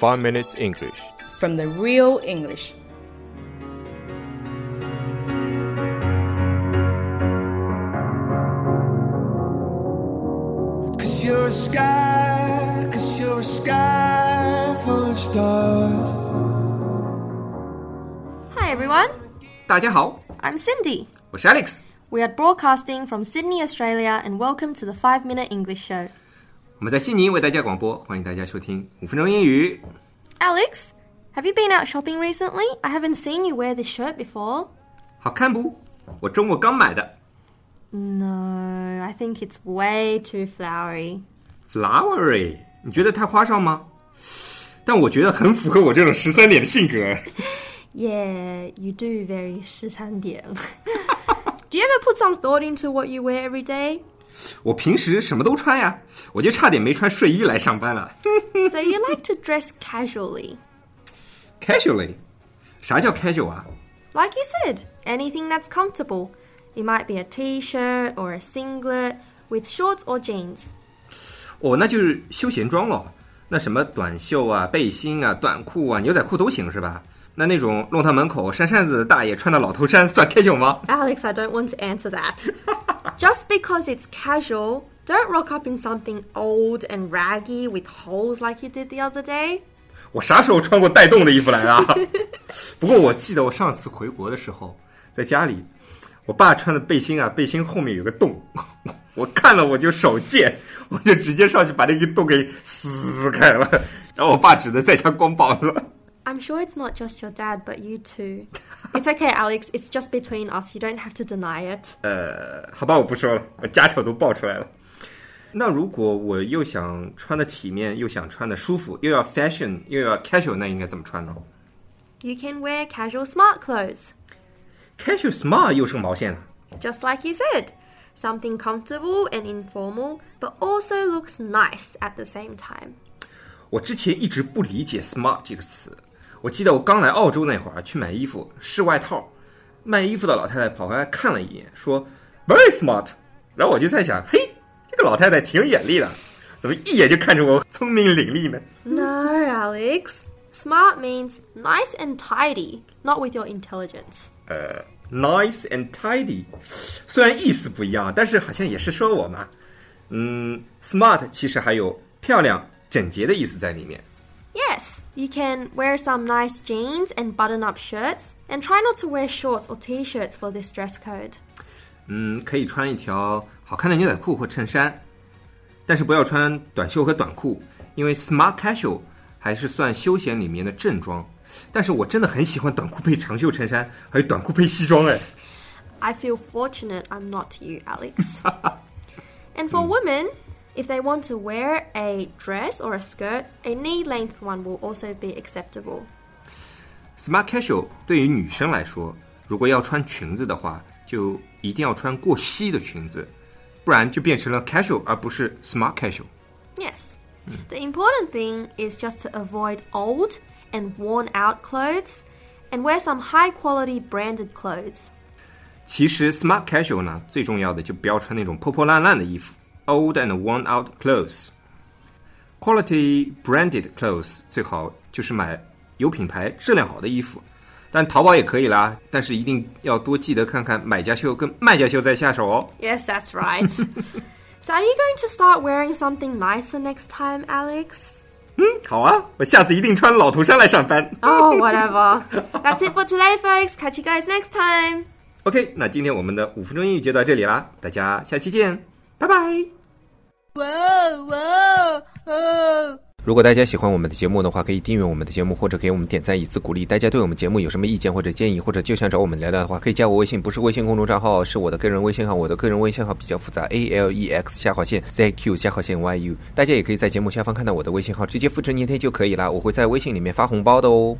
5 Minutes English. from the real English. Cause you're a sky, cause you're a sky full of stars. Hi everyone, 大家好， I'm Cindy. 我是 Alex。 We are broadcasting from Sydney, Australia, and welcome to the 5 Minute English Show. 我们在悉尼为大家广播，欢迎大家收听五分钟英语。 Alex, have you been out shopping recently? I haven't seen you wear this shirt before. 好看不？我周末刚买的 No, I think it's way too flowery. Flowery，你觉得太花哨吗？但我觉得很符合我这种十三点的性格。 Yeah, you do very 十三点. do you ever put some thought into what you wear every day? 我平时什么都穿呀，我就差点没穿睡衣来上班了。 so you like to dress casually. Casually，啥叫 casual 啊？ Like you said, anything that's comfortable. It might be a t-shirt or a singlet with shorts or jeans. 哦，那就是休闲装咯。那什么短袖啊、背心啊、短裤啊、牛仔裤都行是吧？那那种弄堂门口扇扇子的大爷穿的老头衫算 casual 吗？ Alex, I don't want to answer that. Just because it's casual, don't rock up in something old and raggy with holes like you did the other day. 我啥时候穿过带洞的衣服来啊？不过我记得我上次回国的时候，在家里，我爸穿的背心啊，背心后面有个洞，我看了我就手贱，我就直接上去把那个洞给撕开了，然后我爸只能在家光膀子。I'm sure it's not just your dad, but you too. It's okay, Alex. It's just between us. You don't have to deny it. 呃，好吧，我不说了，我家丑都爆出来了。那如果我又想穿的体面，又想穿的舒服，又要 fashion，又要 casual，那应该怎么穿呢 You can wear casual smart clothes. ？casual smart 又是个毛线啊？ Just like you said. Something comfortable and informal, but also looks nice at the same time. 我之前一直不理解 smart 这个词。 我记得我刚来澳洲那会儿去买衣服，试外套，卖衣服的老太太跑过来看了一眼，说 very smart。然后我就在想，嘿，这个老太太挺有眼力的，怎么一眼就看出我聪明伶俐呢？No, Alex. Smart means nice and tidy, not with your intelligence. 呃，nice and tidy，虽然意思不一样，但是好像也是说我嘛。嗯，smart 其实还有漂亮、整洁的意思在里面。Yes, you can wear some nice jeans and button up shirts, and try not to wear shorts or t shirts for this dress code. 嗯，可以穿一条好看的牛仔裤或衬衫，但是不要穿短袖和短裤，因为 smart casual 还是算休闲里面的正装。但是我真的很喜欢短裤配长袖衬衫，还有短裤配西装哎。 I feel fortunate I'm not you, Alex. and for women, if they want to wear a dress or a skirt, a knee length one will also be acceptable. Smart casual 对于女生来说，如果要穿裙子的话，就一定要穿过膝的裙子，不然就变成了 casual 而不是 smart casual。 Yes. The important thing is just to avoid old and worn out clothes and wear some high quality branded clothes. 其实 smart casual 呢，最重要的就不要穿那种破破烂烂的衣服 ，old and worn out clothes。Quality branded clothes 最好就是买有品牌、质量好的衣服，但淘宝也可以啦，但是一定要多记得看看买家秀跟卖家秀再下手哦。 Yes, that's right. so, are you going to start wearing something nicer next time, Alex? 好啊，我下次一定穿老头衫来上班。 Oh, whatever. that's it for today, folks. Catch you guys next time. OK，那今天我们的五分钟英语就到这里啦，大家下期见，拜拜。 Whoa, whoa, whoa. 如果大家喜欢我们的节目的话，可以订阅我们的节目，或者给我们点赞以资鼓励。大家对我们节目有什么意见或者建议，或者就想找我们聊聊的话，可以加我微信，不是微信公众账号，是我的个人微信号。我的个人微信号比较复杂，A L E X 下划线 Z Q 下划线 Y U。大家也可以在节目下方看到我的微信号，直接复制粘贴就可以啦。我会在微信里面发红包的哦。